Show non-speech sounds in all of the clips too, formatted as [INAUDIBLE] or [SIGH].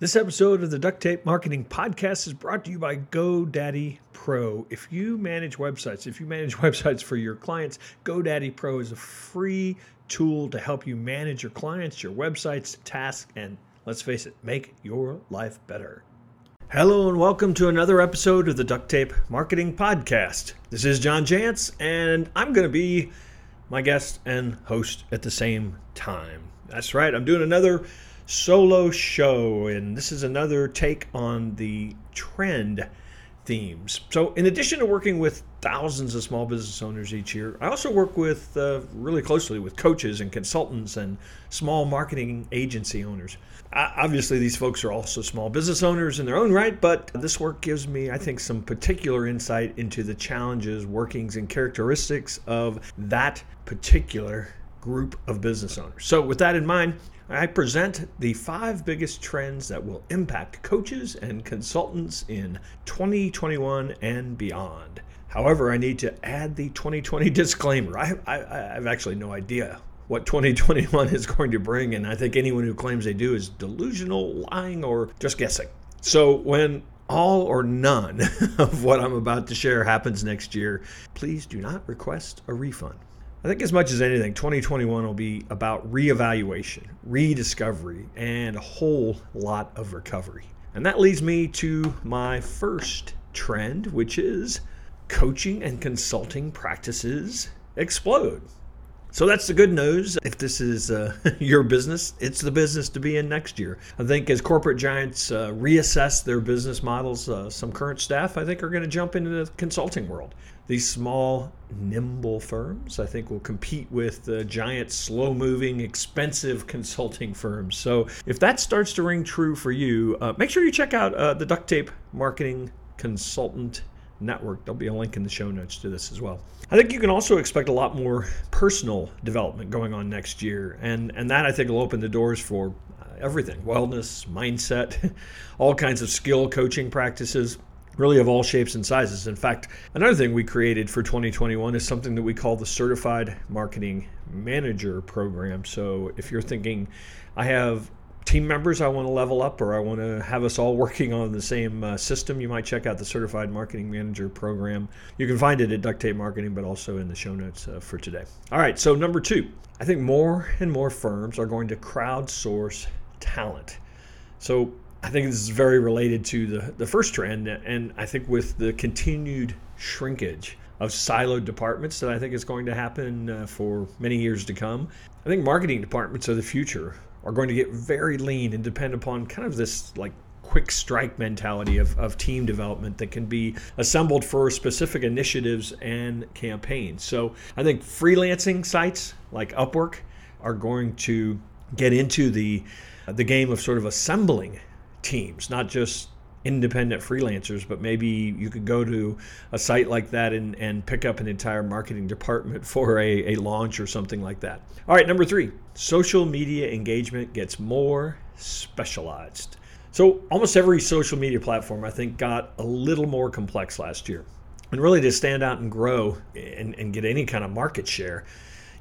This episode of the Duct Tape Marketing Podcast is brought to you by GoDaddy Pro. If you manage websites, if you manage [LAUGHS] websites for your clients, GoDaddy Pro is a free tool to help you manage your clients, your websites, tasks, and let's face it, make your life better. Hello and welcome to another episode of the Duct Tape Marketing Podcast. This is John Jantsch, and I'm going to be my guest and host at the same time. That's right, I'm doing another solo show, and this is another take on the trend themes. So, in addition to working with thousands of small business owners each year, I also work with uh, really closely with coaches and consultants and small marketing agency owners. obviously, these folks are also small business owners in their own right, but this work gives me, I think, some particular insight into the challenges, workings, and characteristics of that particular group of business owners. So, with that in mind, I present the five biggest trends that will impact coaches and consultants in 2021 and beyond. However, I need to add the 2020 [LAUGHS] disclaimer. I, I, I have actually no idea what 2021 is going to bring, and I think anyone who claims they do is delusional, lying, or just guessing. So, when all or none [LAUGHS] of what I'm about to share happens next year, please do not request a refund. I think, as much as anything, 2021 will be about reevaluation, rediscovery, and a whole lot of recovery. And that leads me to my first trend, which is coaching and consulting practices explode. So that's the good news. If this is uh, [LAUGHS] your business, it's the business to be in next year. I think as corporate giants uh, reassess their business models, uh, some current staff, I think, are going to jump into the consulting world. These small, nimble firms, I think, will compete with the giant, slow moving, expensive consulting firms. So if that starts to ring true for you, uh, make sure you check out uh, the Duct Tape Marketing Consultant Network. There'll be a link in the show notes to this as well. I think you can also expect a lot more personal development going on next year, and and that I think will open the doors for uh, everything: wellness, mindset, [LAUGHS] all kinds of skill coaching practices really of all shapes and sizes. In fact, another thing we created for 2021 is something that we call the Certified Marketing Manager Program. So if you're thinking, I have team members I want to level up or I want to have us all [LAUGHS] working on the same uh, system, you might check out the Certified Marketing Manager Program. You can find it at Duct Tape Marketing, but also in the show notes uh, for today. All right, so number two, I think more and more firms are going to crowdsource talent. So I think this is very related to the, the first trend. And I think with the continued shrinkage of siloed departments that I think is going to happen uh, for many years to come, I think marketing departments are the future are going to get very lean and depend upon kind of this like quick strike mentality of, of team development that can be assembled for specific initiatives and campaigns. So I think freelancing sites like Upwork are going to get into the the game of sort of assembling teams, not just independent freelancers, but maybe you could go to a site like that and, and pick up an entire marketing department [LAUGHS] for a, a launch or something like that. All right, number three social media engagement gets more specialized. So, almost every social media platform, I think, got a little more complex last year. And really, to stand out and grow and, and get any kind of market share,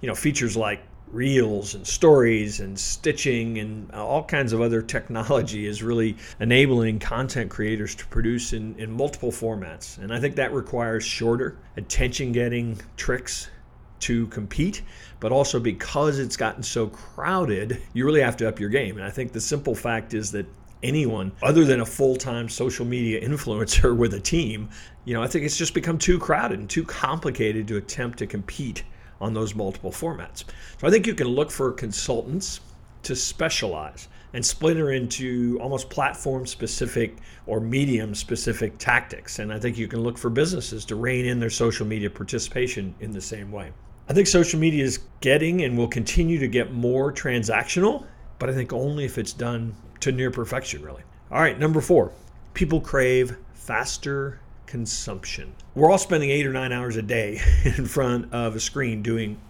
you know, features like reels and stories and stitching and all kinds of other technology is really enabling content creators to produce in, in multiple formats. And I think that requires shorter, attention getting tricks to compete, but also because it's gotten so crowded, you really have to up your game. And I think the simple fact is that anyone other than a full-time social media influencer [LAUGHS] with a team, you know, I think it's just become too crowded and too complicated to attempt to compete on those multiple formats. So I think you can look for consultants to specialize and splinter into almost platform specific or medium specific tactics. And I think you can look for businesses to rein in their social media participation in the same way. I think social media is getting and will continue to get more transactional, but I think only if it's done to near perfection, really. All right, number four people crave faster consumption. We're all spending eight or nine hours a day [LAUGHS] in front of a screen doing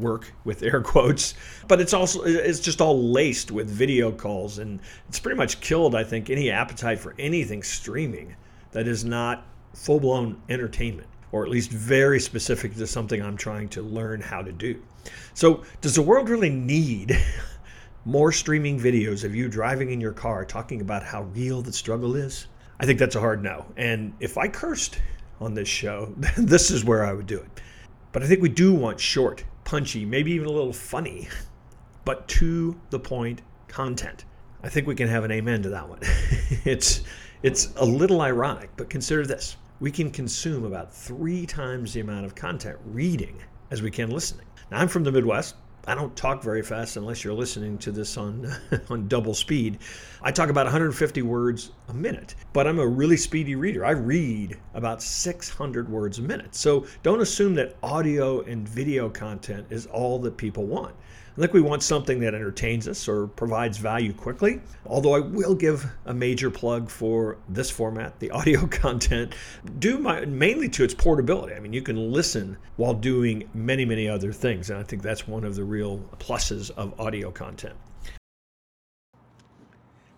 work with air [LAUGHS] quotes but it's also it's just all laced with video calls and it's pretty much killed i think any appetite for anything streaming that is not full-blown entertainment or at least very specific to something i'm trying to learn how to do so does the world really need [LAUGHS] more streaming videos of you driving in your car talking about how real the struggle is? I think that's a hard no. And if I cursed on this show, [LAUGHS] this is where I would do it. But I think we do want short, punchy, maybe even a little funny, [LAUGHS] but to the point content. I think we can have an amen to that one. [LAUGHS] it's it's a little ironic, but consider this. We can consume about 3 times the amount of content reading as we can listening. Now I'm from the Midwest, I don't talk very fast unless you're listening to this on [LAUGHS] on double speed. I talk about 150 words a minute, but I'm a really speedy reader. I read about 600 words a minute. So don't assume that audio and video content is all that people want. I think we want something that entertains us or provides value quickly. Although I will give a major plug for this format, the [LAUGHS] audio content, due my, mainly to its portability. I mean, you can listen while doing many, many other things. And I think that's one of the real pluses of audio content.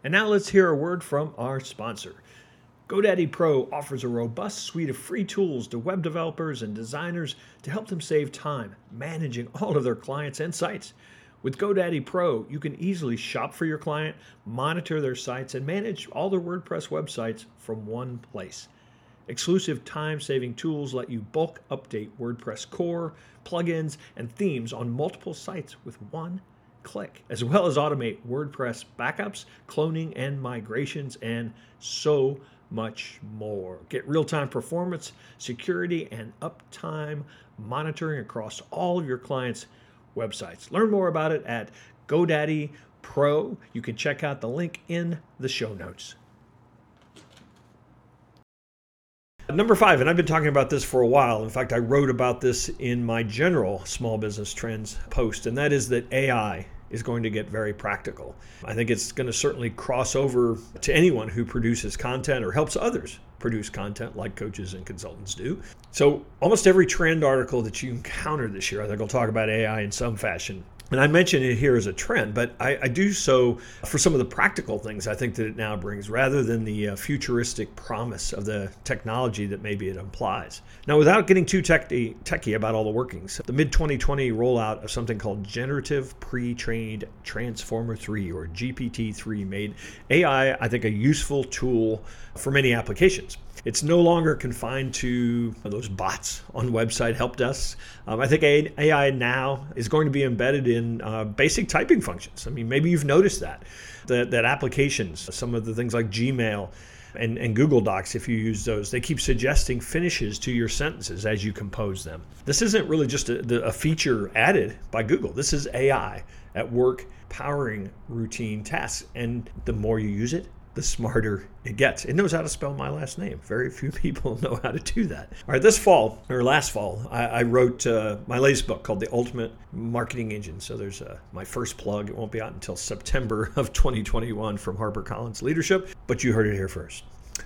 And now let's hear a word from our sponsor. GoDaddy Pro offers a robust suite of free tools to web developers and designers to help them save time managing [LAUGHS] all of their clients and sites. With GoDaddy Pro, you can easily shop for your client, monitor their sites, and manage all their WordPress websites from one place. Exclusive time saving tools let you bulk update WordPress core, plugins, and themes on multiple sites with one click, as well as automate WordPress backups, cloning, and migrations, and so much more. Get real time performance, security, and uptime monitoring across all of your clients' websites. Learn more about it at GoDaddy Pro. You can check out the link in the show notes. Number five, and I've been talking about this for a while. In fact, I wrote about this in my general small business trends post, and that is that AI is going to get very practical. I think it's going to certainly cross over to anyone who produces content or helps others produce content like coaches and consultants do. So, almost every trend article that you encounter this year, I think I'll talk about AI in some fashion. And I mention it here as a trend, but I, I, do so for some of the practical things I think that it now brings rather than the uh, futuristic promise of the technology that maybe it implies. Now, without getting too techy, about all the workings, the mid 2020 rollout of something called Generative Pre Trained Transformer 3 or GPT 3 made AI, I think, a useful tool for many applications. It's no longer confined to those bots on website help desks. Um, I think AI now is going to be embedded in uh, basic typing functions. I mean, maybe you've noticed that, that, that applications, some of the things like Gmail, and, and, Google Docs, if you use those, they keep suggesting finishes to your sentences as you compose them. This isn't really just a, a, feature added by Google. This is AI at work powering routine tasks. And the more you use it, the smarter it gets. It knows how to spell my last name. Very few [LAUGHS] people know how to do that. All right, this fall, or last fall, I, I wrote uh, my latest book called The Ultimate Marketing Engine. So there's uh, my first plug. It won't be out until September [LAUGHS] of 2021 from HarperCollins Leadership, but you heard it here first.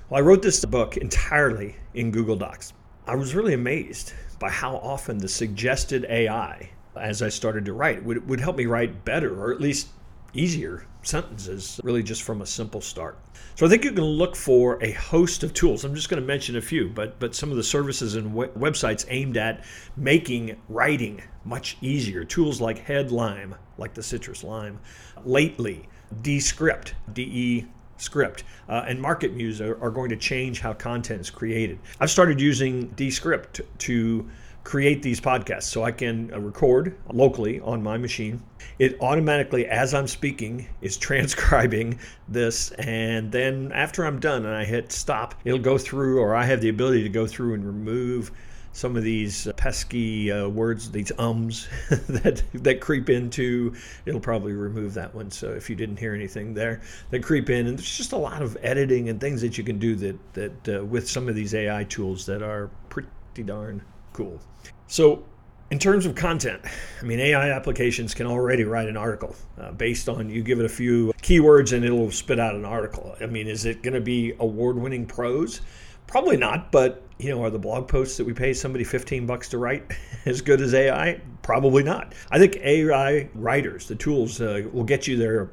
Well, I wrote this book entirely in Google Docs. I was really amazed by how often the suggested AI, as I started to write, would, would help me write better, or at least easier sentences, really just from a simple start. So I think you can look for a host of tools. I'm just going to mention a few, but but some of the services and websites aimed at making writing much easier. Tools like Headlime, like the citrus lime, Lately, Descript, DE script uh, and MarketMuse are, are, going to change how content is created. I've started using Descript to create these podcasts. So I can uh, record locally on my machine. It automatically, as I'm speaking, is [LAUGHS] transcribing this. And then after I'm done and I hit stop, it'll go through, or I have the ability to go through and remove some of these uh, pesky uh, words, these ums [LAUGHS] that that creep into. It'll probably remove that one. So if you didn't hear anything there, that creep in, and there's just a lot of editing and things that you can do that that uh, with some of these AI tools that are pretty darn cool. So, in terms of content, I mean, AI applications can already write an article uh, based on you give it a few keywords and it'll spit out an article. I mean, is it going to be award winning prose? Probably not, but you know, are the blog posts that we pay somebody 15 bucks to write [LAUGHS] as good as AI? Probably not. I think AI writers, the tools uh, will get you there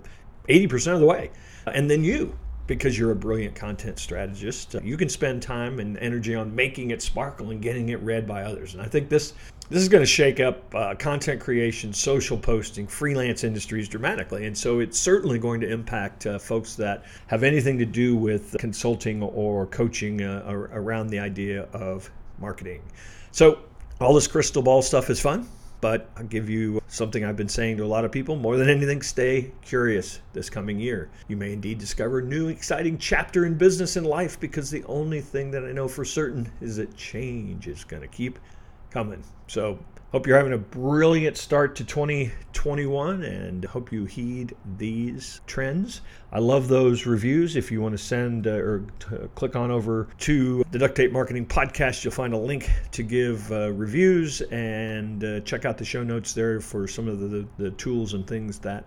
80% of the way. And then you, because you're a brilliant content strategist, you can spend time and energy on making it sparkle and getting it read by others. And I think this this is going to shake up uh, content creation, social posting, freelance industries dramatically. And so it's certainly going to impact uh, folks that have anything to do with consulting or coaching uh, around the idea of marketing. So all this crystal ball stuff is fun. But I'll give you something I've been saying to a lot of people more than anything stay curious this coming year. You may indeed discover a new exciting chapter in business and life because the only thing that I know for certain is that change is going to keep coming. So Hope you're having a brilliant start to 2021 and hope you heed these trends. I love those reviews. If you want to send uh, or t- click on over to the Duct Tape Marketing Podcast, you'll find a link to give uh, reviews and uh, check out the show notes there for some of the, the, the tools and things that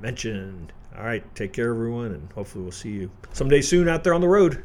mentioned. All right, take care, everyone, and hopefully we'll see you someday soon out there on the road.